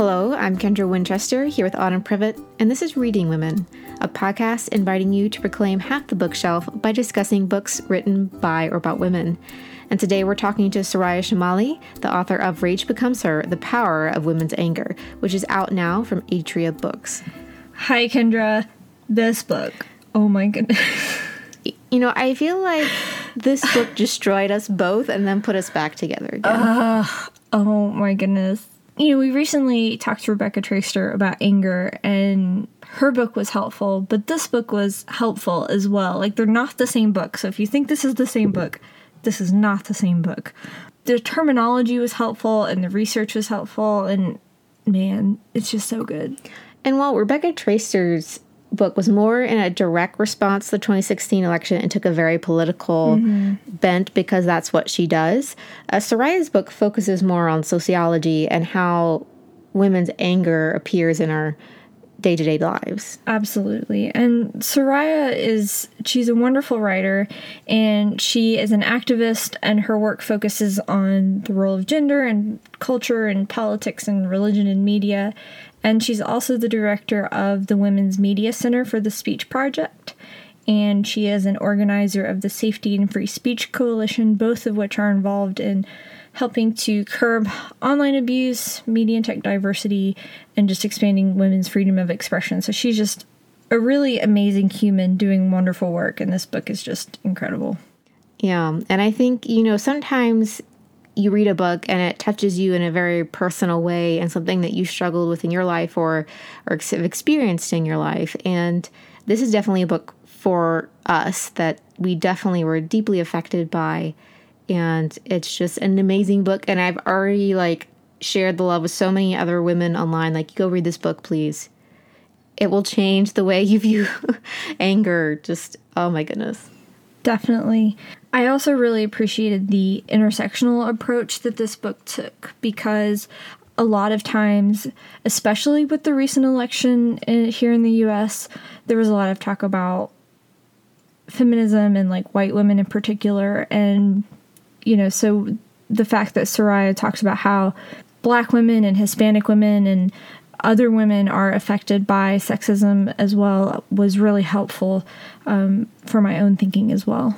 Hello, I'm Kendra Winchester here with Autumn Privett, and this is Reading Women, a podcast inviting you to reclaim half the bookshelf by discussing books written by or about women. And today we're talking to Soraya Chemaly, the author of Rage Becomes Her The Power of Women's Anger, which is out now from Atria Books. Hi, Kendra. This book. Oh my goodness. You know, I feel like this book destroyed us both and then put us back together again. Uh, oh my goodness. You know, we recently talked to Rebecca Traister about anger, and her book was helpful, but this book was helpful as well. Like, they're not the same book. So if you think this is the same book, this is not the same book. The terminology was helpful, and the research was helpful, and man, it's just so good. And while Rebecca Traister's book was more in a direct response to the 2016 election and took a very political mm-hmm. bent because that's what she does. Uh, Soraya's book focuses more on sociology and how women's anger appears in our day to day lives. Absolutely. And Soraya is, she's a wonderful writer and she is an activist, and her work focuses on the role of gender and culture and politics and religion and media. And she's also the director of the Women's Media Center for the Speech Project. And she is an organizer of the Safety and Free Speech Coalition, both of which are involved in helping to curb online abuse, media and tech diversity, and just expanding women's freedom of expression. So she's just a really amazing human doing wonderful work, and this book is just incredible. Yeah, and I think, you know, sometimes you read a book and it touches you in a very personal way and something that you struggled with in your life or or experienced in your life. And this is definitely a book for us that we definitely were deeply affected by. And it's just an amazing book. And I've already like shared the love with so many other women online. Like go read this book please. It will change the way you view anger. Just oh my goodness. Definitely I also really appreciated the intersectional approach that this book took because a lot of times, especially with the recent election in, here in the US, there was a lot of talk about feminism and like white women in particular. And, you know, so the fact that Soraya talks about how black women and Hispanic women and other women are affected by sexism as well was really helpful um, for my own thinking as well.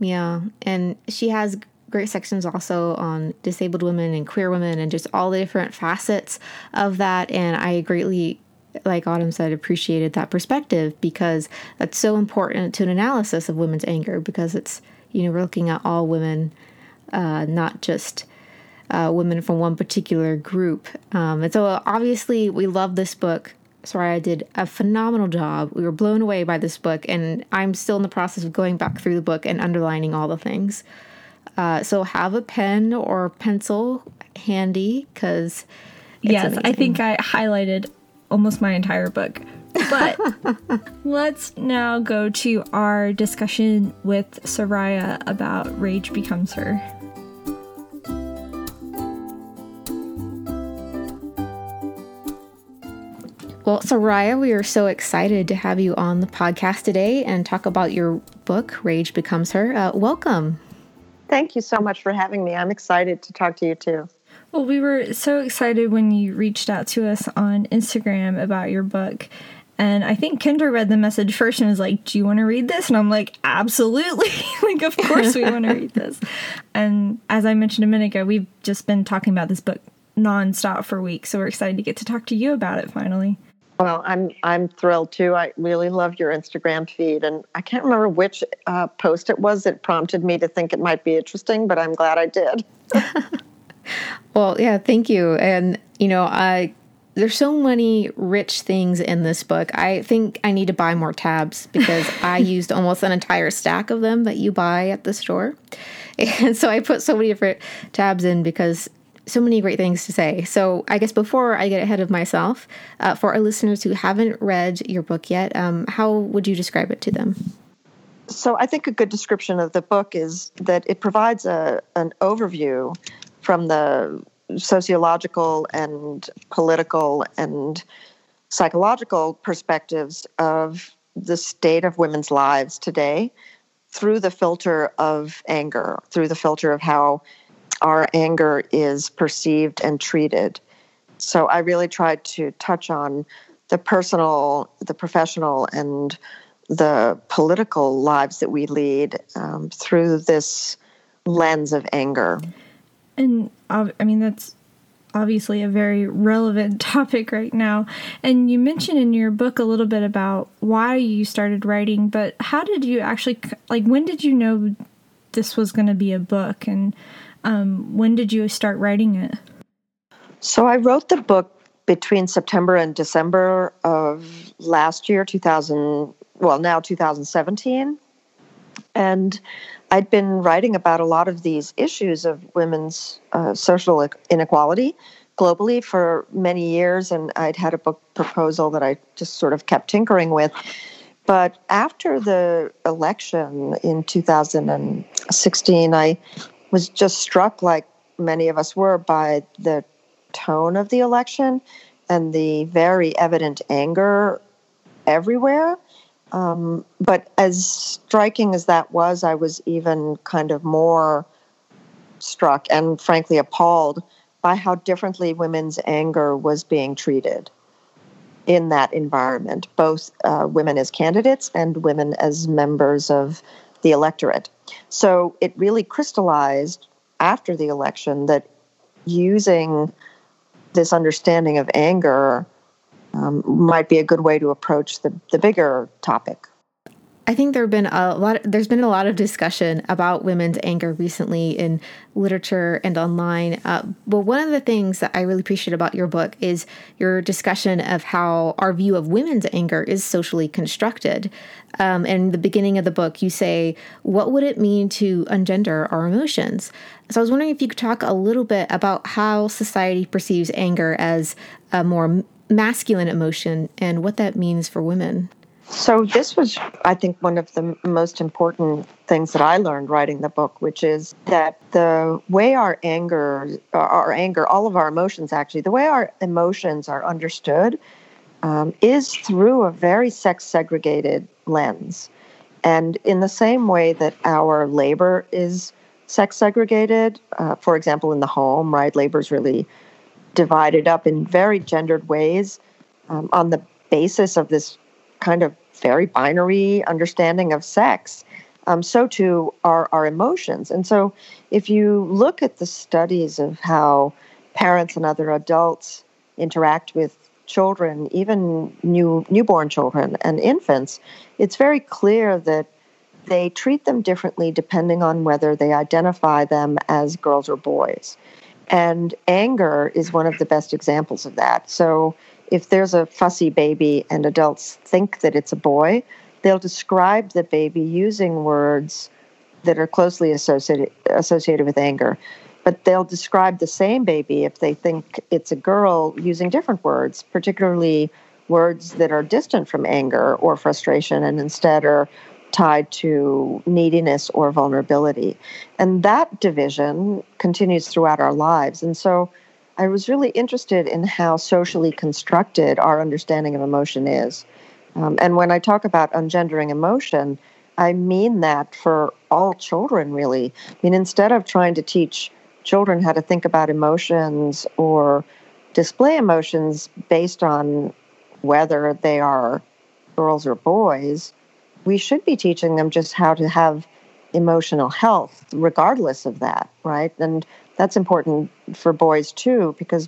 Yeah, and she has great sections also on disabled women and queer women and just all the different facets of that. And I greatly, like Autumn said, appreciated that perspective because that's so important to an analysis of women's anger because it's, you know, we're looking at all women, uh, not just. Uh, women from one particular group. Um, and so obviously, we love this book Soraya did a phenomenal job. We were blown away by this book, and I'm still in the process of going back through the book and underlining all the things. Uh, so have a pen or pencil handy because yes, amazing. I think I highlighted almost my entire book. But let's now go to our discussion with Soraya about Rage Becomes Her. Well, Soraya, we are so excited to have you on the podcast today and talk about your book, Rage Becomes Her. Uh, welcome. Thank you so much for having me. I'm excited to talk to you too. Well, we were so excited when you reached out to us on Instagram about your book. And I think Kendra read the message first and was like, Do you want to read this? And I'm like, Absolutely. like, of course we want to read this. And as I mentioned a minute ago, we've just been talking about this book nonstop for weeks. So we're excited to get to talk to you about it finally. Well, I'm I'm thrilled too. I really love your Instagram feed, and I can't remember which uh, post it was that prompted me to think it might be interesting, but I'm glad I did. well, yeah, thank you. And you know, I there's so many rich things in this book. I think I need to buy more tabs because I used almost an entire stack of them that you buy at the store. And so I put so many different tabs in because so many great things to say. So, I guess before I get ahead of myself, uh, for our listeners who haven't read your book yet, um, how would you describe it to them? So, I think a good description of the book is that it provides a, an overview from the sociological and political and psychological perspectives of the state of women's lives today through the filter of anger, through the filter of how our anger is perceived and treated. So I really tried to touch on the personal, the professional, and the political lives that we lead um, through this lens of anger. And I mean, that's obviously a very relevant topic right now. And you mentioned in your book a little bit about why you started writing, but how did you actually, like, when did you know this was going to be a book? And um, when did you start writing it? So I wrote the book between September and December of last year, 2000, well, now 2017. And I'd been writing about a lot of these issues of women's uh, social inequality globally for many years, and I'd had a book proposal that I just sort of kept tinkering with. But after the election in 2016, I was just struck, like many of us were, by the tone of the election and the very evident anger everywhere. Um, but as striking as that was, I was even kind of more struck and frankly appalled by how differently women's anger was being treated in that environment, both uh, women as candidates and women as members of the electorate. So it really crystallized after the election that using this understanding of anger um, might be a good way to approach the, the bigger topic. I think there have been a lot. There's been a lot of discussion about women's anger recently in literature and online. Uh, but one of the things that I really appreciate about your book is your discussion of how our view of women's anger is socially constructed. Um, and the beginning of the book, you say, "What would it mean to ungender our emotions?" So I was wondering if you could talk a little bit about how society perceives anger as a more masculine emotion and what that means for women. So, this was, I think, one of the most important things that I learned writing the book, which is that the way our anger, our anger, all of our emotions actually, the way our emotions are understood um, is through a very sex segregated lens. And in the same way that our labor is sex segregated, uh, for example, in the home, right, labor is really divided up in very gendered ways um, on the basis of this kind of very binary understanding of sex. Um, so too are our emotions. And so, if you look at the studies of how parents and other adults interact with children, even new newborn children and infants, it's very clear that they treat them differently depending on whether they identify them as girls or boys. And anger is one of the best examples of that. So if there's a fussy baby and adults think that it's a boy, they'll describe the baby using words that are closely associated associated with anger. But they'll describe the same baby if they think it's a girl using different words, particularly words that are distant from anger or frustration and instead are tied to neediness or vulnerability. And that division continues throughout our lives. And so I was really interested in how socially constructed our understanding of emotion is. Um, and when I talk about ungendering emotion, I mean that for all children, really. I mean, instead of trying to teach children how to think about emotions or display emotions based on whether they are girls or boys, we should be teaching them just how to have emotional health regardless of that right and that's important for boys too because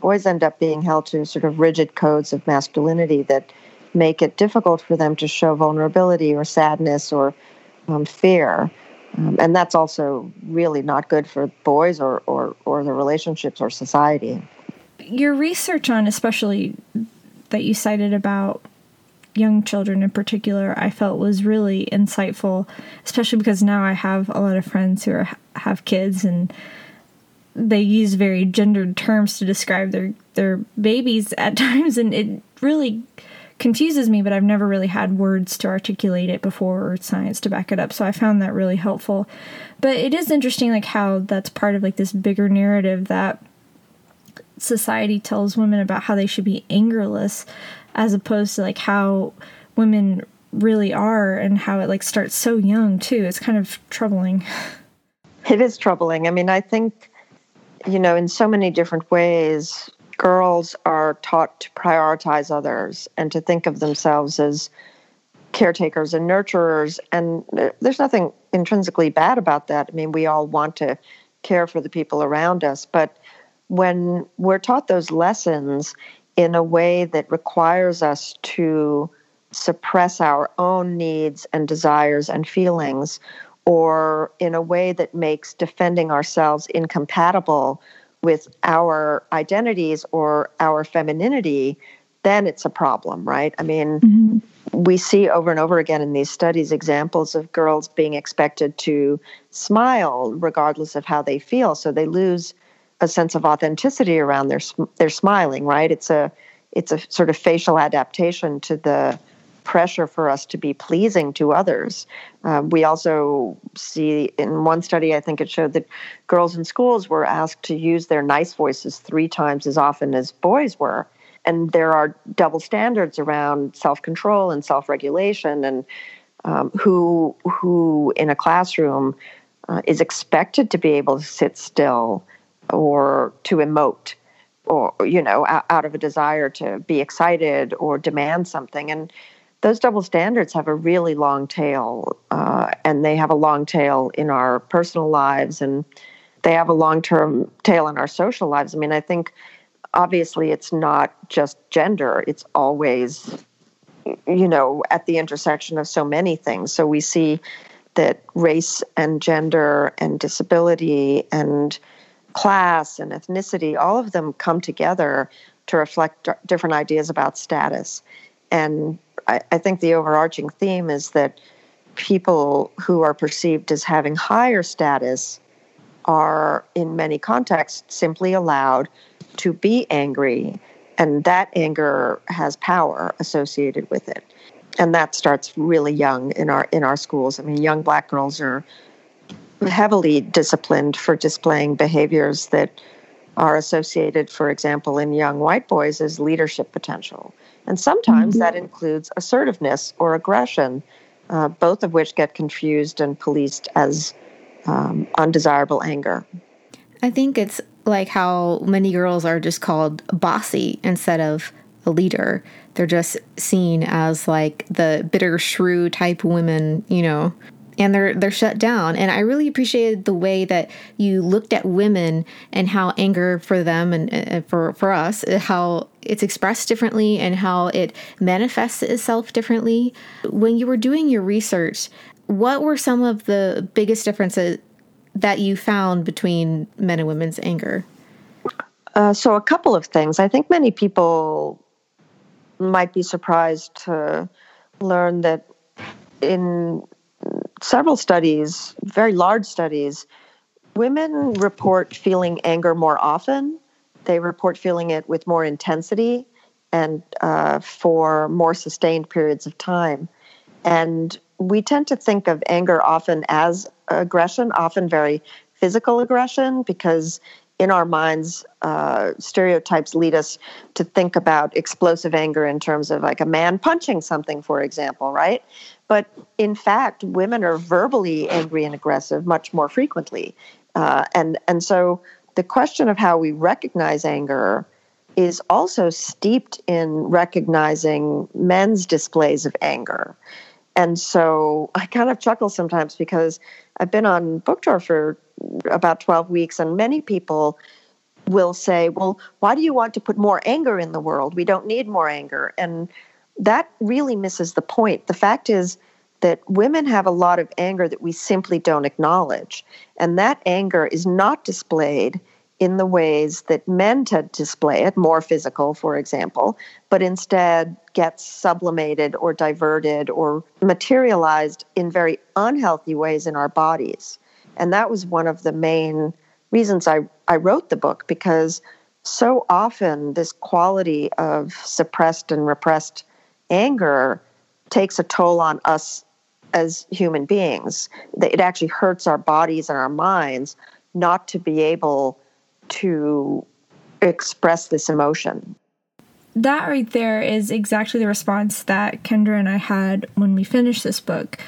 boys end up being held to sort of rigid codes of masculinity that make it difficult for them to show vulnerability or sadness or um, fear. Um, and that's also really not good for boys or, or, or the relationships or society. Your research on especially that you cited about young children in particular, I felt was really insightful, especially because now I have a lot of friends who are, have kids and they use very gendered terms to describe their their babies at times and it really confuses me but I've never really had words to articulate it before or science to back it up so I found that really helpful but it is interesting like how that's part of like this bigger narrative that society tells women about how they should be angerless as opposed to like how women really are and how it like starts so young too. It's kind of troubling. It is troubling. I mean, I think you know, in so many different ways, girls are taught to prioritize others and to think of themselves as caretakers and nurturers. And there's nothing intrinsically bad about that. I mean, we all want to care for the people around us. But when we're taught those lessons in a way that requires us to suppress our own needs and desires and feelings, or in a way that makes defending ourselves incompatible with our identities or our femininity, then it's a problem, right? I mean, mm-hmm. we see over and over again in these studies examples of girls being expected to smile regardless of how they feel, so they lose a sense of authenticity around their their smiling, right? It's a it's a sort of facial adaptation to the pressure for us to be pleasing to others. Um, we also see in one study, I think it showed that girls in schools were asked to use their nice voices three times as often as boys were. And there are double standards around self control and self regulation, and um, who, who in a classroom uh, is expected to be able to sit still or to emote or you know out of a desire to be excited or demand something and those double standards have a really long tail, uh, and they have a long tail in our personal lives, and they have a long term tail in our social lives. I mean, I think obviously it's not just gender, it's always, you know, at the intersection of so many things. So we see that race and gender and disability and class and ethnicity, all of them come together to reflect different ideas about status. And I, I think the overarching theme is that people who are perceived as having higher status are, in many contexts, simply allowed to be angry, and that anger has power associated with it. And that starts really young in our in our schools. I mean, young black girls are heavily disciplined for displaying behaviors that are associated, for example, in young white boys as leadership potential. And sometimes mm-hmm. that includes assertiveness or aggression, uh, both of which get confused and policed as um, undesirable anger. I think it's like how many girls are just called bossy instead of a leader. They're just seen as like the bitter shrew type women, you know, and they're they're shut down. And i really appreciated the way that you looked at women and how anger for them and, and for for us uh, how it's expressed differently and how it manifests itself differently. When you were doing your research what were some of the biggest differences that you found between men and women's anger? Uh, so a couple of things. I think many people might be surprised to learn that in several studies, very large studies, women report feeling anger more often. They report feeling it with more intensity and uh, for more sustained periods of time. And we tend to think of anger often as aggression, often very physical aggression, because in our minds, uh, stereotypes lead us to think about explosive anger in terms of like a man punching something, for example, right? But in fact, women are verbally angry and aggressive much more frequently. Uh, and, and so the question of how we recognize anger is also steeped in recognizing men's displays of anger. And so I kind of chuckle sometimes because I've been on book tour for about 12 weeks, and many people will say, Well, why do you want to put more anger in the world? We don't need more anger. And that really misses the point. The fact is that women have a lot of anger that we simply don't acknowledge. And that anger is not displayed in the ways that men tend to display it, more physical, for example, but instead gets sublimated or diverted or materialized in very unhealthy ways in our bodies. And that was one of the main reasons I, I wrote the book because so often this quality of suppressed and repressed anger takes a toll on us as human beings. It actually hurts our bodies and our minds not to be able to express this emotion. That right there is exactly the response that Kendra and I had when we finished this book.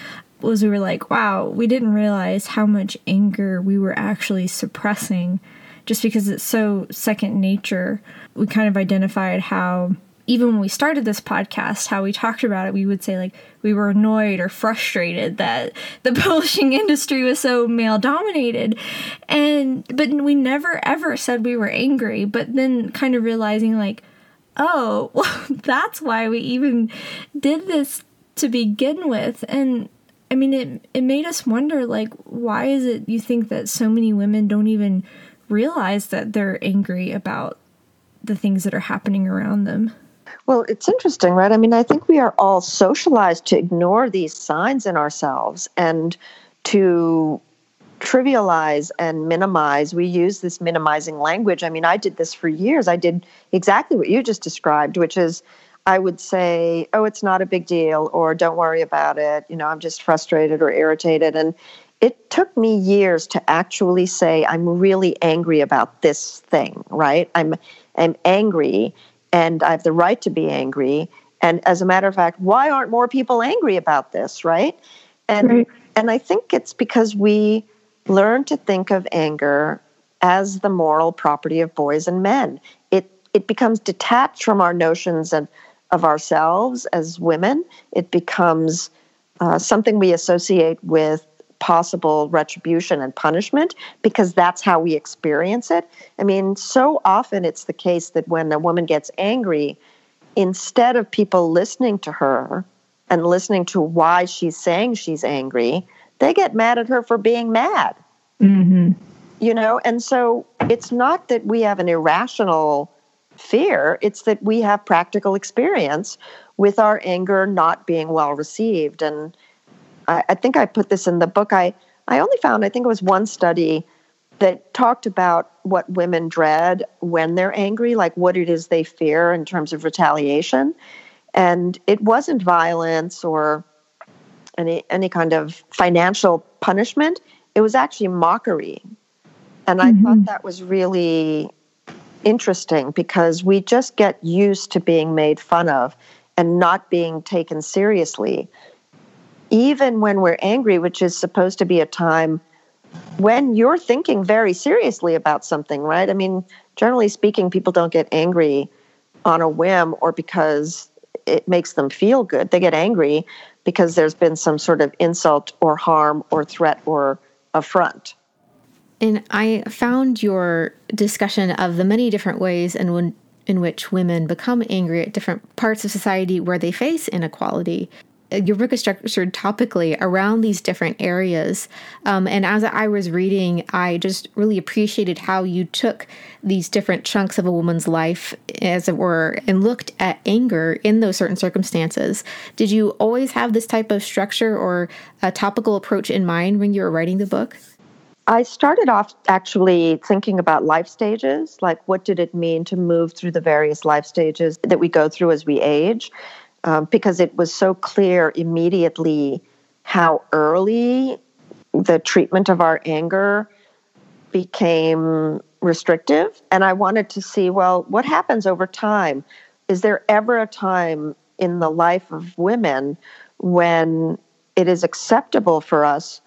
Was we were like, wow, we didn't realize how much anger we were actually suppressing just because it's so second nature. We kind of identified how even when we started this podcast, how we talked about it, we would say like we were annoyed or frustrated that the publishing industry was so male dominated. And but we never ever said we were angry, but then kind of realizing like, oh, well, that's why we even did this to begin with. And I mean it it made us wonder like why is it you think that so many women don't even realize that they're angry about the things that are happening around them? Well, it's interesting, right? I mean, I think we are all socialized to ignore these signs in ourselves and to trivialize and minimize. We use this minimizing language. I mean, I did this for years. I did exactly what you just described, which is I would say, oh, it's not a big deal, or don't worry about it. You know, I'm just frustrated or irritated. And it took me years to actually say, I'm really angry about this thing, right? I'm, I'm angry and I have the right to be angry. And as a matter of fact, why aren't more people angry about this, right? And right. and I think it's because we learn to think of anger as the moral property of boys and men. It it becomes detached from our notions of, of ourselves as women. It becomes uh, something we associate with possible retribution and punishment because that's how we experience it. I mean, so often it's the case that when a woman gets angry, instead of people listening to her and listening to why she's saying she's angry, they get mad at her for being mad. Mm-hmm. You know, and so it's not that we have an irrational fear, it's that we have practical experience with our anger not being well received. And I, I think I put this in the book. I, I only found, I think it was one study that talked about what women dread when they're angry, like what it is they fear in terms of retaliation. And it wasn't violence or any any kind of financial punishment. It was actually mockery. And I mm-hmm. thought that was really interesting because we just get used to being made fun of and not being taken seriously even when we're angry, which is supposed to be a time when you're thinking very seriously about something, right? I mean, generally speaking, people don't get angry on a whim or because it makes them feel good. They get angry because there's been some sort of insult or harm or threat or affront. And I found your discussion of the many different ways in, when, in which women become angry at different parts of society where they face inequality your book is structured topically around these different areas. Um, and as I was reading, I just really appreciated how you took these different chunks of a woman's life, as it were, and looked at anger in those certain circumstances. Did you always have this type of structure or a topical approach in mind when you were writing the book? I started off actually thinking about life stages, like what did it mean to move through the various life stages that we go through as we age um, because it was so clear immediately how early the treatment of our anger became restrictive. And I wanted to see well, what happens over time? Is there ever a time in the life of women when it is acceptable for us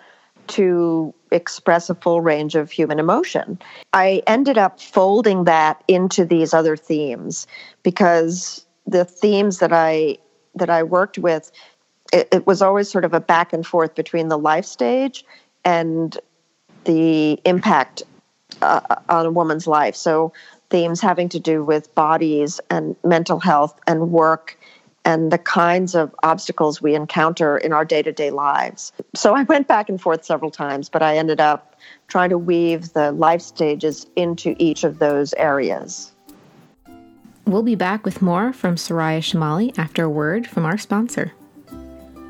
to express a full range of human emotion. I ended up folding that into these other themes because the themes that I that I worked with, it, it was always sort of a back and forth between the life stage and the impact uh, on a woman's life. So themes having to do with bodies and mental health and work and the kinds of obstacles we encounter in our day-to-day lives. So I went back and forth several times, but I ended up trying to weave the life stages into each of those areas. We'll be back with more from Soraya Chemaly after a word from our sponsor.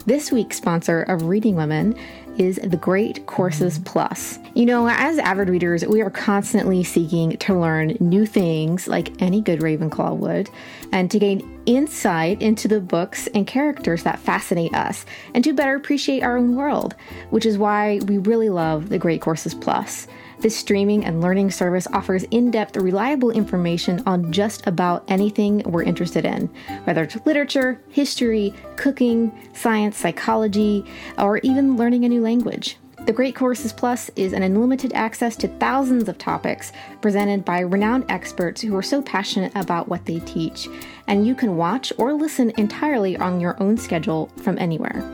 This week's sponsor of Reading Women is the Great Courses Plus. You know, as avid readers, we are constantly seeking to learn new things like any good Ravenclaw would, and to gain insight into the books and characters that fascinate us, and to better appreciate our own world, which is why we really love the Great Courses Plus. This streaming and learning service offers in depth, reliable information on just about anything we're interested in, whether it's literature, history, cooking, science, psychology, or even learning a new language. The Great Courses Plus is an unlimited access to thousands of topics presented by renowned experts who are so passionate about what they teach, and you can watch or listen entirely on your own schedule from anywhere.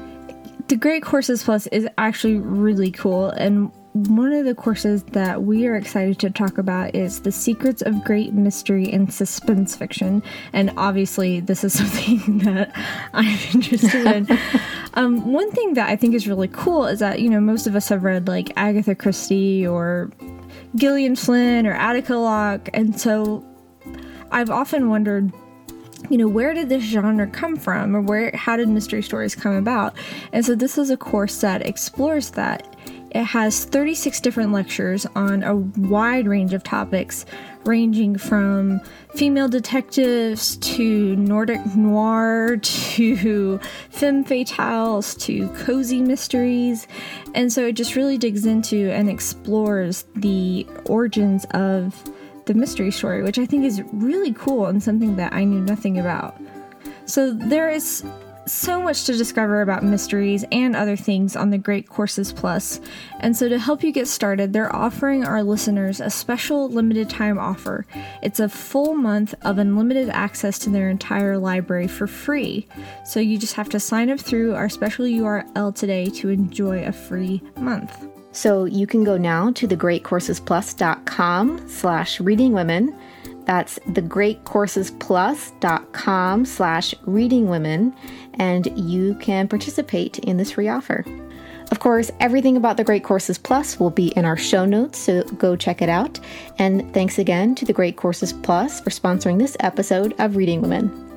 The Great Courses Plus is actually really cool, and one of the courses that we are excited to talk about is The Secrets of Great Mystery and Suspense Fiction. And obviously, this is something that I'm interested in. um, one thing that I think is really cool is that, you know, most of us have read like Agatha Christie or Gillian Flynn or Attica Locke. And so I've often wondered you know where did this genre come from or where how did mystery stories come about and so this is a course that explores that it has 36 different lectures on a wide range of topics, ranging from female detectives to Nordic noir to femme fatales to cozy mysteries. And so it just really digs into and explores the origins of the mystery story, which I think is really cool and something that I knew nothing about. So there is so much to discover about mysteries and other things on the Great Courses Plus. And so, to help you get started, they're offering our listeners a special limited time offer. It's a full month of unlimited access to their entire library for free. So, you just have to sign up through our special URL today to enjoy a free month. So, you can go now to thegreatcoursesplus.com slash reading women that's thegreatcoursesplus.com slash reading women, and you can participate in this free offer. Of course, everything about the Great Courses Plus will be in our show notes, so go check it out. And thanks again to the Great Courses Plus for sponsoring this episode of Reading Women.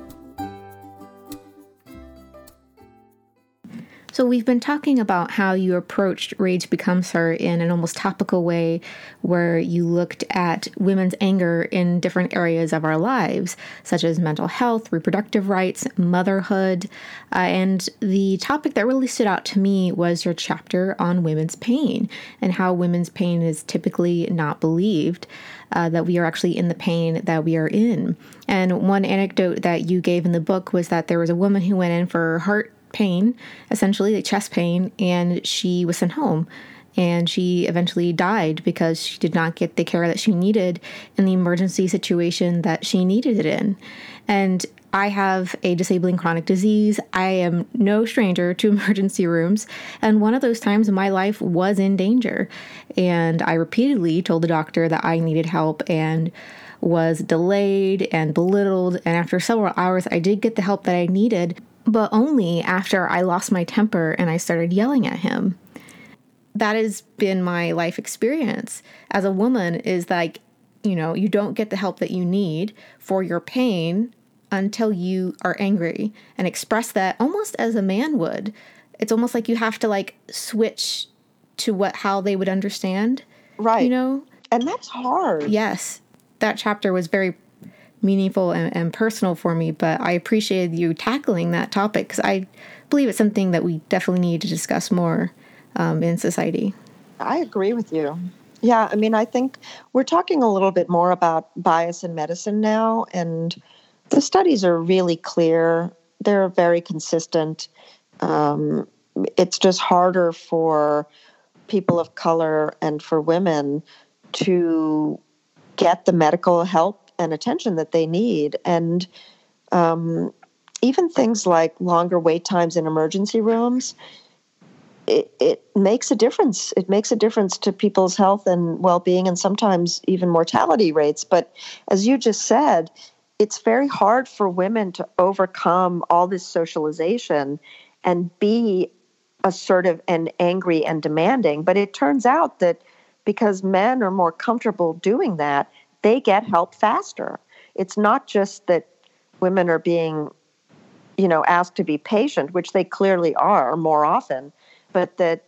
So, we've been talking about how you approached Rage Becomes Her in an almost topical way, where you looked at women's anger in different areas of our lives, such as mental health, reproductive rights, motherhood. Uh, and the topic that really stood out to me was your chapter on women's pain and how women's pain is typically not believed. Uh, that we are actually in the pain that we are in. And one anecdote that you gave in the book was that there was a woman who went in for heart pain, essentially like chest pain, and she was sent home. And she eventually died because she did not get the care that she needed in the emergency situation that she needed it in. And I have a disabling chronic disease. I am no stranger to emergency rooms. And one of those times my life was in danger. And I repeatedly told the doctor that I needed help and was delayed and belittled. And after several hours, I did get the help that I needed but only after I lost my temper and I started yelling at him. That has been my life experience as a woman is like, you know, you don't get the help that you need for your pain until you are angry and express that almost as a man would. It's almost like you have to like switch to what how they would understand. Right. You know? And that's hard. Yes. That chapter was very meaningful and, and personal for me, but I appreciated you tackling that topic because I believe it's something that we definitely need to discuss more um, in society. I agree with you. Yeah, I mean, I think we're talking a little bit more about bias in medicine now, and the studies are really clear. They're very consistent. Um, it's just harder for people of color and for women to get the medical help and attention that they need. And um, even things like longer wait times in emergency rooms, it, it makes a difference. It makes a difference to people's health and well being, and sometimes even mortality rates. But as you just said, it's very hard for women to overcome all this socialization and be assertive and angry and demanding. But it turns out that because men are more comfortable doing that, they get help faster. It's not just that women are being, you know, asked to be patient, which they clearly are more often, but that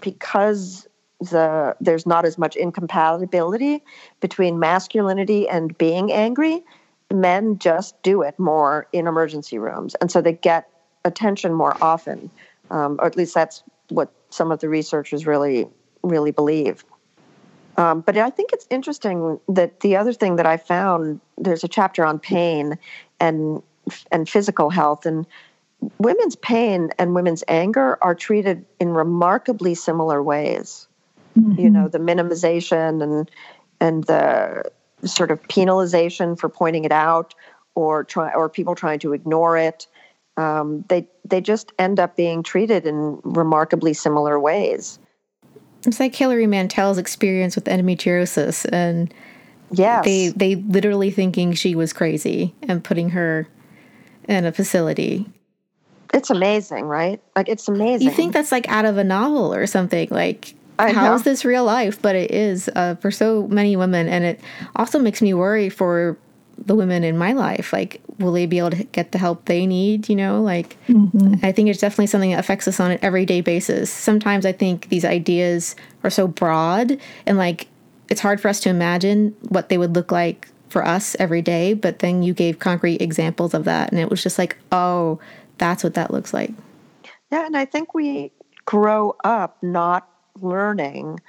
because the there's not as much incompatibility between masculinity and being angry, men just do it more in emergency rooms, and so they get attention more often, um, or at least that's what some of the researchers really really believe. Um, but I think it's interesting that the other thing that I found there's a chapter on pain and and physical health, and women's pain and women's anger are treated in remarkably similar ways. Mm-hmm. You know, the minimization and and the sort of penalization for pointing it out, or try or people trying to ignore it. Um, they they just end up being treated in remarkably similar ways. It's like Hilary Mantel's experience with endometriosis, and yeah, they they literally thinking she was crazy and putting her in a facility. It's amazing, right? Like it's amazing. You think that's like out of a novel or something? Like how is this real life? But it is uh, for so many women, and it also makes me worry for the women in my life. Like, will they be able to get the help they need? You know, like mm-hmm. I think it's definitely something that affects us on an everyday basis. Sometimes I think these ideas are so broad and like it's hard for us to imagine what they would look like for us every day. But then you gave concrete examples of that, and it was just like, oh, that's what that looks like. Yeah, and I think we grow up not learning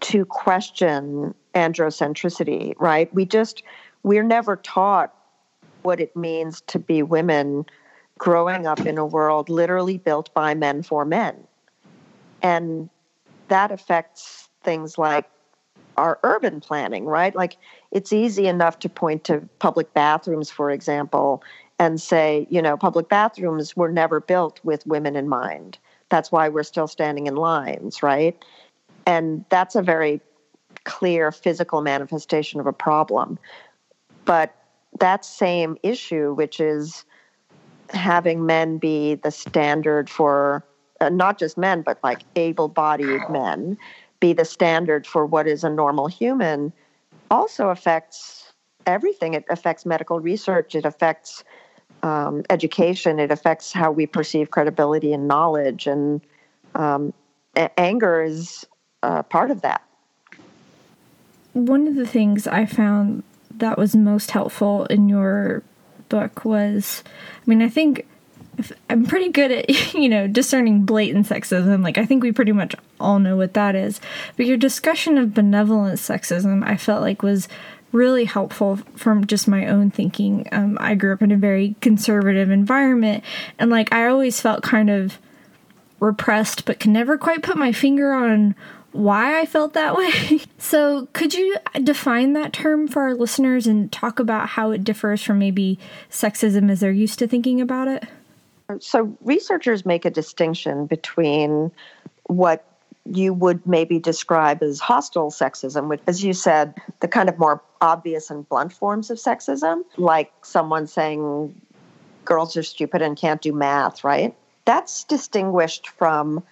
to question androcentricity, right? We just, we're never taught what it means to be women growing up in a world literally built by men for men. And that affects things like our urban planning, right? Like it's easy enough to point to public bathrooms, for example, and say, you know, public bathrooms were never built with women in mind. That's why we're still standing in lines, right? And that's a very clear physical manifestation of a problem. But that same issue, which is having men be the standard for uh, not just men, but like able bodied men, be the standard for what is a normal human, also affects everything. It affects medical research, it affects um, education, it affects how we perceive credibility and knowledge. And um, a- anger is uh, part of that. One of the things I found that was most helpful in your book was I mean, I think I'm pretty good at, you know, discerning blatant sexism. Like, I think we pretty much all know what that is. But your discussion of benevolent sexism, I felt like was really helpful from just my own thinking. Um, I grew up in a very conservative environment, and like, I always felt kind of repressed, but can never quite put my finger on why I felt that way. so, could you define that term for our listeners and talk about how it differs from maybe sexism as they're used to thinking about it? So, researchers make a distinction between what you would maybe describe as hostile sexism, which, as you said, the kind of more obvious and blunt forms of sexism, like someone saying girls are stupid and can't do math, right? That's distinguished from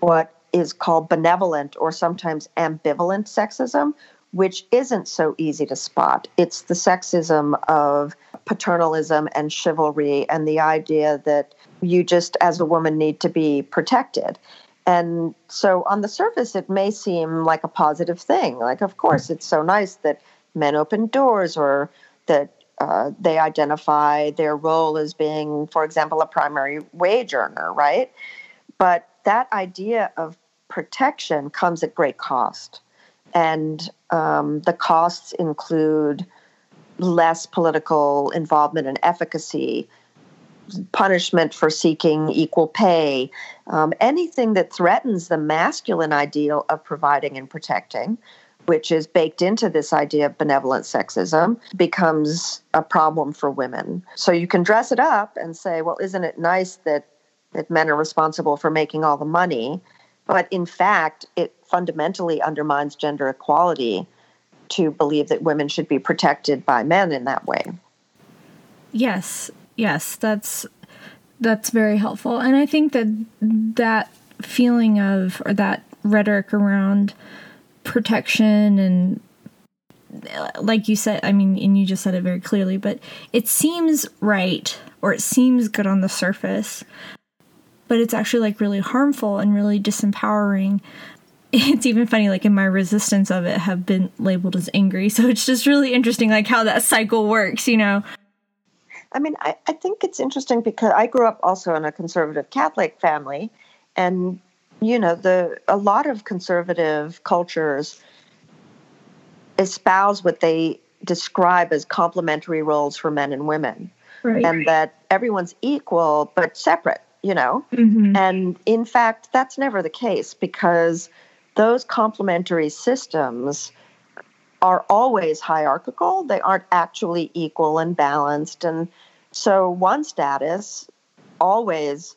what is called benevolent or sometimes ambivalent sexism, which isn't so easy to spot. It's the sexism of paternalism and chivalry and the idea that you just, as a woman, need to be protected. And so on the surface, it may seem like a positive thing. Like, of course, it's so nice that men open doors or that uh, they identify their role as being, for example, a primary wage earner, right? But that idea of protection comes at great cost and um, the costs include less political involvement and efficacy, punishment for seeking equal pay, um, anything that threatens the masculine ideal of providing and protecting, which is baked into this idea of benevolent sexism, becomes a problem for women. So you can dress it up and say, well, isn't it nice that, that men are responsible for making all the money? But in fact, it fundamentally undermines gender equality to believe that women should be protected by men in that way. Yes, yes, that's that's very helpful. And I think that that feeling of or that rhetoric around protection and like you said, I mean, and you just said it very clearly, but it seems right or it seems good on the surface but it's actually like really harmful and really disempowering. It's even funny, like in my resistance of it, have been labeled as angry. So it's just really interesting, like how that cycle works, you know. I mean, I, I think it's interesting because I grew up also in a conservative Catholic family, and you know, the a lot of conservative cultures espouse what they describe as complementary roles for men and women. Right. and that everyone's equal but separate, you know? Mhm. And in fact, that's never the case because those complementary systems are always hierarchical. They aren't actually equal and balanced. And so one status, always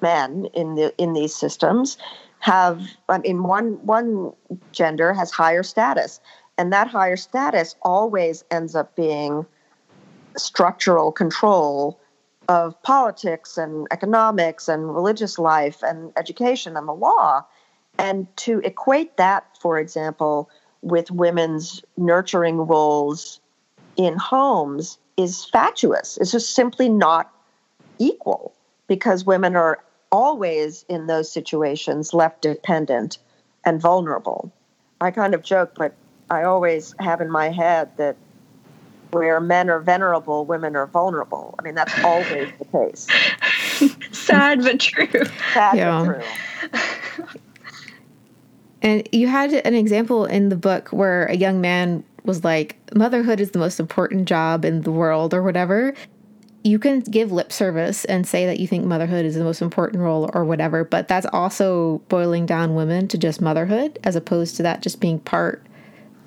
men in the in these systems have I mean one one gender has higher status. And that higher status always ends up being structural control of politics and economics and religious life and education and the law. And to equate that, for example, with women's nurturing roles in homes is fatuous. It's just simply not equal because women are always in those situations left dependent and vulnerable. I kind of joke, but I always have in my head that where men are venerable, women are vulnerable. I mean, that's always the case. Sad but true. Sad Yeah. but true. And you had an example in the book where a young man was like, motherhood is the most important job in the world, or whatever. You can give lip service and say that you think motherhood is the most important role, or whatever, but that's also boiling down women to just motherhood as opposed to that just being part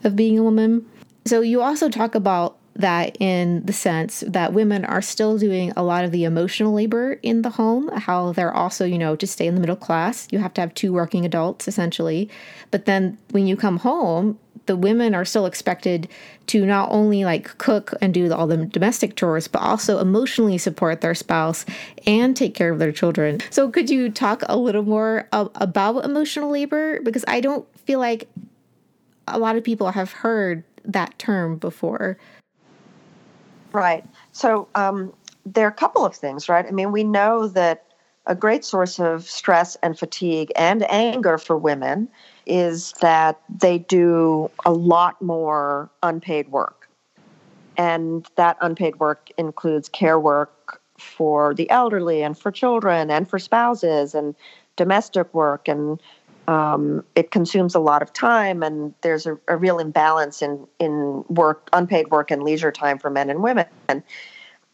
of being a woman. So you also talk about that in the sense that women are still doing a lot of the emotional labor in the home, how they're also, you know, to stay in the middle class, you have to have two working adults essentially. But then when you come home, the women are still expected to not only like cook and do all the domestic chores, but also emotionally support their spouse and take care of their children. So, could you talk a little more about emotional labor? Because I don't feel like a lot of people have heard that term before. Right. So um, there are a couple of things, right? I mean, we know that a great source of stress and fatigue and anger for women is that they do a lot more unpaid work. And that unpaid work includes care work for the elderly and for children and for spouses and domestic work. And um, it consumes a lot of time, and there's a, a real imbalance in, in work, unpaid work, and leisure time for men and women. And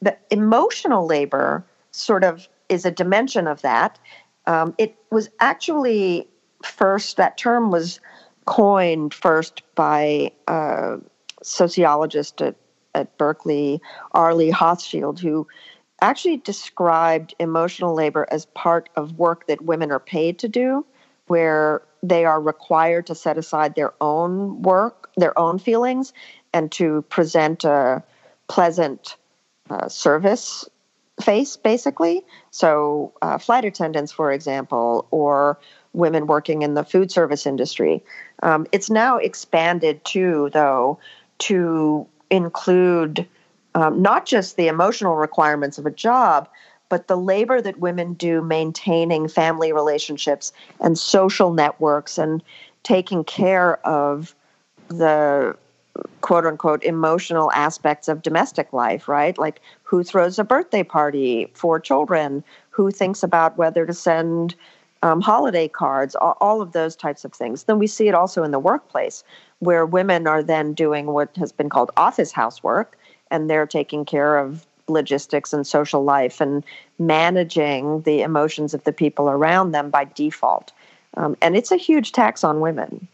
the emotional labor sort of is a dimension of that. Um, it was actually first, that term was coined first by a sociologist at, at Berkeley, Arlie Hochschild, who actually described emotional labor as part of work that women are paid to do, where they are required to set aside their own work, their own feelings, and to present a pleasant uh, service face, basically. So, uh, flight attendants, for example, or women working in the food service industry. Um, it's now expanded too, though, to include um, not just the emotional requirements of a job, but the labor that women do maintaining family relationships and social networks and taking care of the quote unquote emotional aspects of domestic life, right? Like who throws a birthday party for children, who thinks about whether to send um, holiday cards, all, all of those types of things. Then we see it also in the workplace where women are then doing what has been called office housework and they're taking care of logistics and social life and managing the emotions of the people around them by default. Um, and it's a huge tax on women.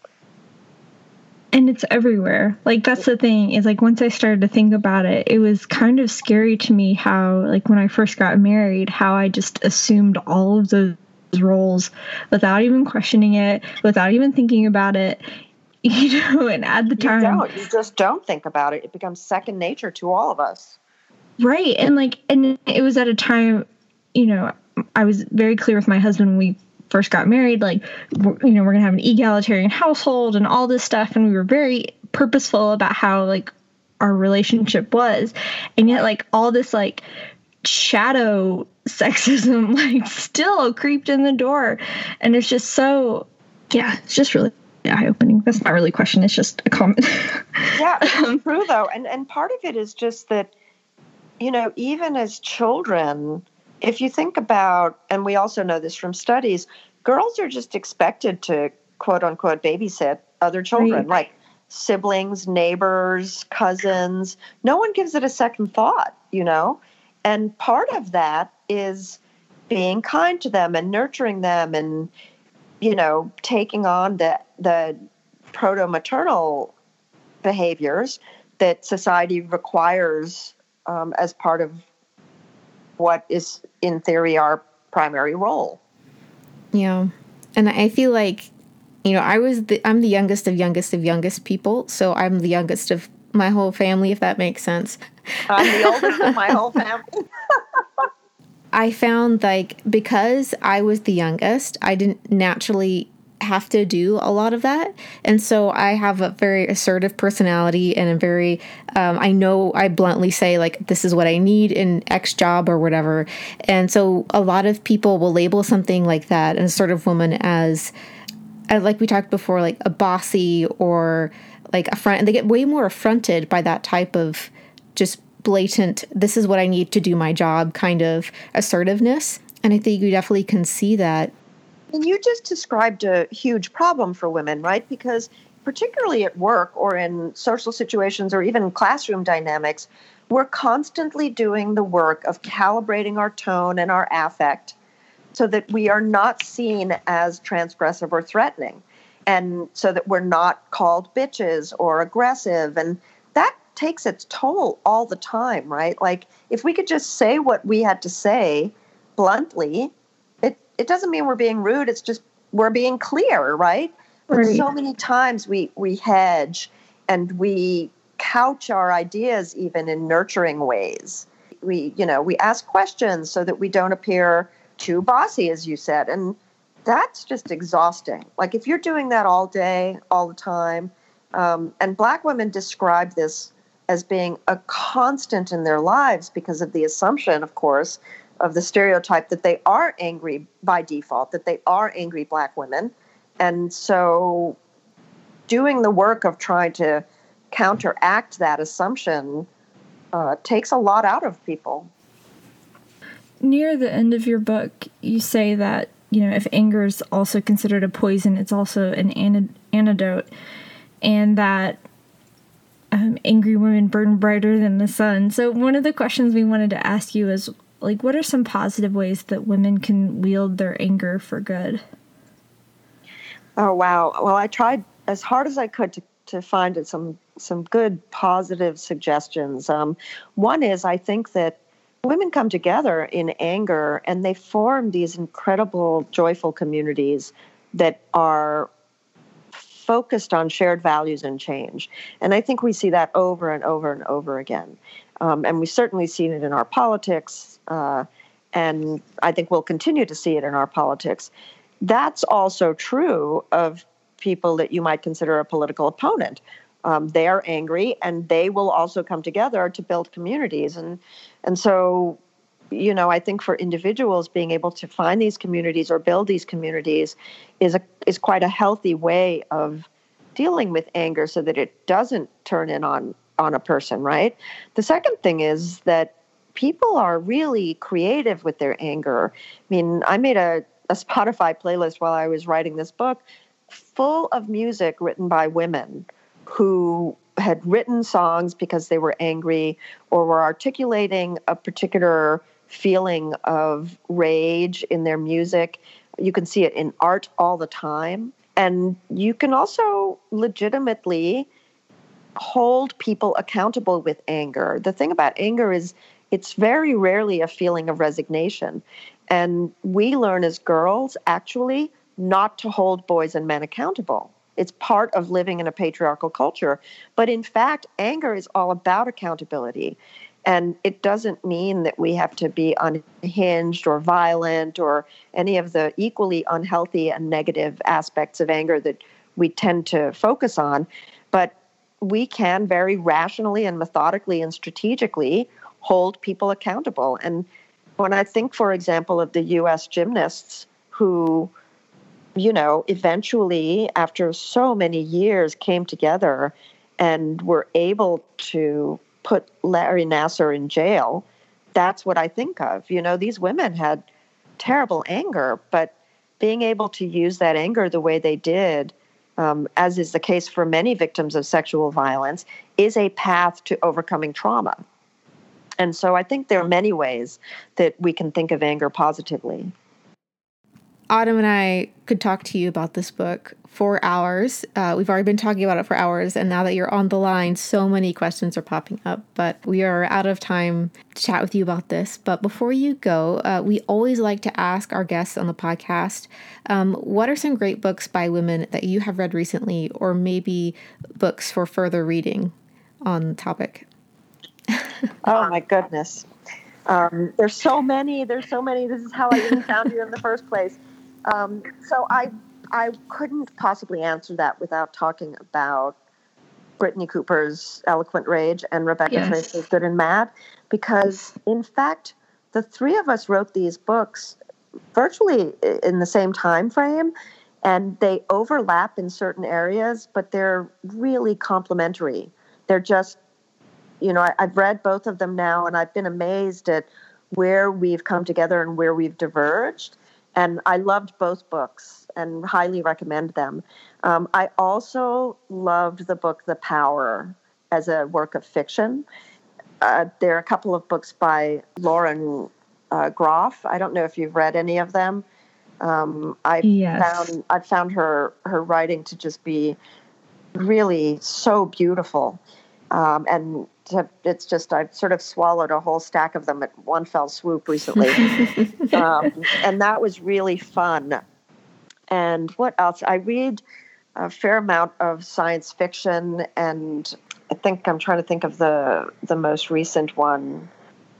and it's everywhere like that's the thing is like once i started to think about it it was kind of scary to me how like when i first got married how i just assumed all of those roles without even questioning it without even thinking about it you know and at the You time don't. You just don't think about it. It becomes second nature to all of us. Right and like and it was at a time you know i was very clear with my husband when we first got married like you know we're gonna have an egalitarian household and all this stuff and we were very purposeful about how like our relationship was and yet like all this like shadow sexism like still creeped in the door and it's just so yeah it's just really eye-opening. That's not really a question it's just a comment. Yeah, it's true though, and and part of it is just that, you know, even as children, if you think about, and we also know this from studies, girls are just expected to quote unquote babysit other children, Right. like siblings, neighbors, cousins. No one gives it a second thought, you know, And part of that is being kind to them and nurturing them and, you know, taking on the, the proto maternal behaviors that society requires um, as part of what is, in theory, our primary role. Yeah. And I feel like, you know, I was the, I'm the youngest of youngest of youngest people. So I'm the youngest of my whole family, if that makes sense. I'm the oldest of my whole family. I found like because I was the youngest, I didn't naturally have to do a lot of that. And so I have a very assertive personality and a very, um, I know I bluntly say, like, this is what I need in X job or whatever. And so a lot of people will label something like that, an assertive woman, as, uh, like we talked before, like a bossy or like a front. And they get way more affronted by that type of just blatant, this is what I need to do my job kind of assertiveness. And I think you definitely can see that. And you just described a huge problem for women, right? Because particularly at work or in social situations or even classroom dynamics, we're constantly doing the work of calibrating our tone and our affect so that we are not seen as transgressive or threatening and so that we're not called bitches or aggressive and that takes its toll all the time, right? Like if we could just say what we had to say bluntly, it doesn't mean we're being rude. It's just we're being clear, right? But right. so many times we we hedge and we couch our ideas even in nurturing ways. We you know we ask questions so that we don't appear too bossy, as you said, and that's just exhausting. Like if you're doing that all day, all the time. Um, and black women describe this as being a constant in their lives because of the assumption, of course, of the stereotype that they are angry by default, that they are angry black women. And so doing the work of trying to counteract that assumption uh, takes a lot out of people. Near the end of your book, you say that, you know, if anger is also considered a poison, it's also an antidote, and that um, angry women burn brighter than the sun. So one of the questions we wanted to ask you is like, what are some positive ways that women can wield their anger for good? Oh wow! Well, I tried as hard as I could to to find some some good positive suggestions. Um, one is I think that women come together in anger and they form these incredible joyful communities that are focused on shared values and change. And I think we see that over and over and over again. Um, and we've certainly seen it in our politics, uh, and I think we'll continue to see it in our politics. That's also true of people that you might consider a political opponent. Um, they are angry, and they will also come together to build communities. And and so, you know, I think for individuals being able to find these communities or build these communities is a is quite a healthy way of dealing with anger so that it doesn't turn in on on a person, right? The second thing is that people are really creative with their anger. I mean, I made a, a Spotify playlist while I was writing this book full of music written by women who had written songs because they were angry or were articulating a particular feeling of rage in their music. You can see it in art all the time. And you can also legitimately hold people accountable with anger. The thing about anger is it's very rarely a feeling of resignation. And we learn as girls actually not to hold boys and men accountable. It's part of living in a patriarchal culture. But in fact, anger is all about accountability. And it doesn't mean that we have to be unhinged or violent or any of the equally unhealthy and negative aspects of anger that we tend to focus on. But we can very rationally and methodically and strategically hold people accountable. And when I think, for example, of the US gymnasts who, you know, eventually, after so many years, came together and were able to put Larry Nassar in jail, that's what I think of. You know, these women had terrible anger, but being able to use that anger the way they did, um, as is the case for many victims of sexual violence, is a path to overcoming trauma. And so I think there are many ways that we can think of anger positively. Autumn and I could talk to you about this book for hours. Uh, we've already been talking about it for hours, and now that you're on the line, so many questions are popping up. But we are out of time to chat with you about this. But before you go, uh, we always like to ask our guests on the podcast um, what are some great books by women that you have read recently, or maybe books for further reading on the topic? oh, my goodness. Um, there's so many. There's so many. This is how I even found you in the first place. Um, so I I couldn't possibly answer that without talking about Brittney Cooper's Eloquent Rage and Rebecca yes. Traister's Good and Mad, because in fact the three of us wrote these books virtually in the same time frame, and they overlap in certain areas, but they're really complementary. They're just, you know, I, I've read both of them now, and I've been amazed at where we've come together and where we've diverged and I loved both books and highly recommend them. Um, I also loved the book The Power as a work of fiction. Uh, there are a couple of books by Lauren uh, Groff. I don't know if you've read any of them. Um, I yes. found I found her her writing to just be really so beautiful, um, and to, it's just I've sort of swallowed a whole stack of them at one fell swoop recently, um, and that was really fun. And what else? I read a fair amount of science fiction, and I think I'm trying to think of the the most recent one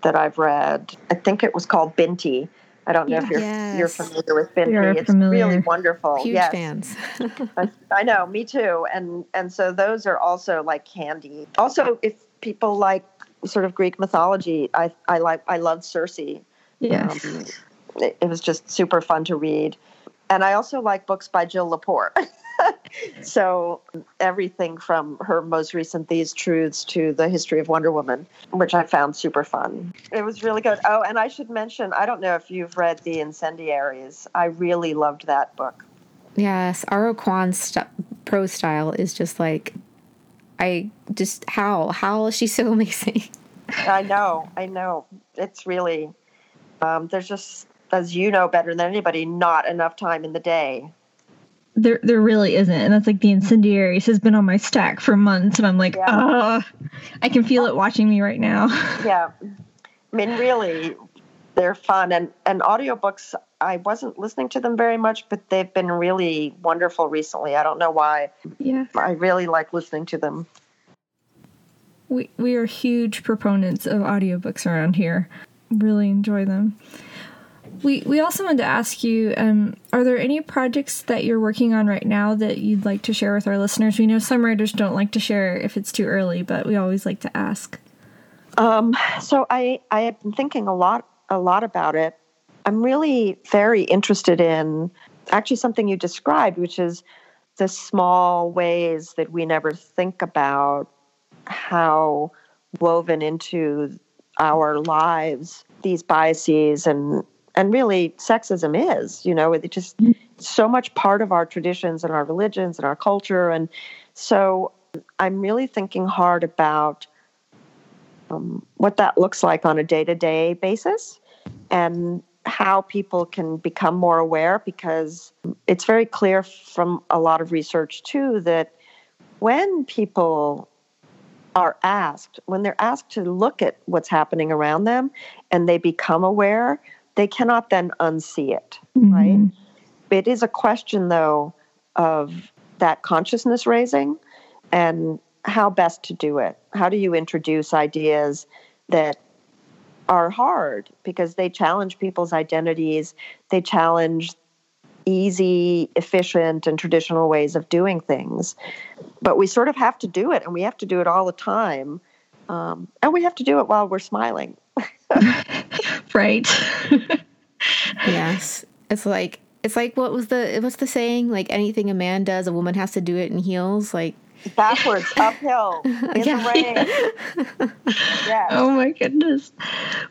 that I've read. I think it was called Binti. I don't know if you're yes. you're familiar with Binti. It's familiar. really wonderful. Huge yes. fans. I, I know, me too. And and so those are also like candy. Also, if people like sort of Greek mythology. I I like I loved Circe. Yes. Um, it, it, was just super fun to read, and I also like books by Jill Lepore. so everything from her most recent These Truths to the history of Wonder Woman, which I found super fun. It was really good. Oh, and I should mention, I don't know if you've read The Incendiaries. I really loved that book. Yes, R.O. Kwon's st- prose style is just like I just how how is she so amazing? I know, I know. It's really um, there's just as you know better than anybody, not enough time in the day. There, there really isn't, and that's like the incendiaries has been on my stack for months, and I'm like, ah, yeah. I can feel it watching me right now. yeah, I mean, really, they're fun, and and audiobooks I wasn't listening to them very much, but they've been really wonderful recently. I don't know why. Yeah. I really like listening to them. We we are huge proponents of audiobooks around here. Really enjoy them. We we also wanted to ask you, um, are there any projects that you're working on right now that you'd like to share with our listeners? We know some writers don't like to share if it's too early, but we always like to ask. Um, so I I have been thinking a lot a lot about it I'm really very interested in actually something you described, which is the small ways that we never think about how woven into our lives these biases and and really sexism is you know it just so much part of our traditions and our religions and our culture. And so i'm really thinking hard about um, what that looks like on a day-to-day basis and how people can become more aware because it's very clear from a lot of research too that when people are asked when they're asked to look at what's happening around them and they become aware they cannot then unsee it mm-hmm. right it is a question though of that consciousness raising and how best to do it how do you introduce ideas that are hard because they challenge people's identities. They challenge easy, efficient, and traditional ways of doing things. But we sort of have to do it, and we have to do it all the time. Um, and we have to do it while we're smiling. right. yes. It's like it's like what was the what's the saying? Like anything a man does, a woman has to do it in heels. Like backwards, uphill, in yeah. the rain. yes. Oh my goodness.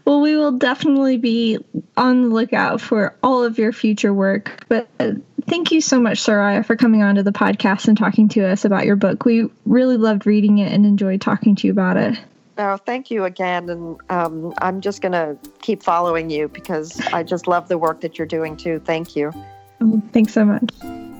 Well, we will definitely be on the lookout for all of your future work. But uh, thank you so much, Soraya, for coming on to the podcast and talking to us about your book. We really loved reading it and enjoyed talking to you about it. Oh, thank you again. And um, I'm just going to keep following you because I just love the work that you're doing too. Thank you. Oh, thanks so much.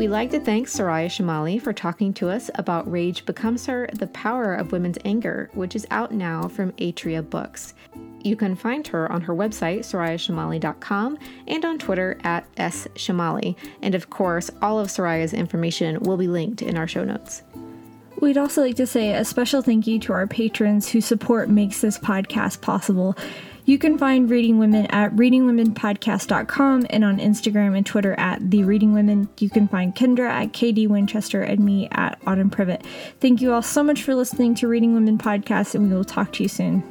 We'd like to thank Soraya Chemaly for talking to us about Rage Becomes Her The Power of Women's Anger, which is out now from Atria Books. You can find her on her website, sorayachemaly.com, and on Twitter at schemaly. And of course, all of Soraya's information will be linked in our show notes. We'd also like to say a special thank you to our patrons whose support makes this podcast possible. You can find Reading Women at readingwomenpodcast.com and on Instagram and Twitter at The Reading Women. You can find Kendra at KD Winchester and me at Autumn Privett. Thank you all so much for listening to Reading Women Podcast, and we will talk to you soon.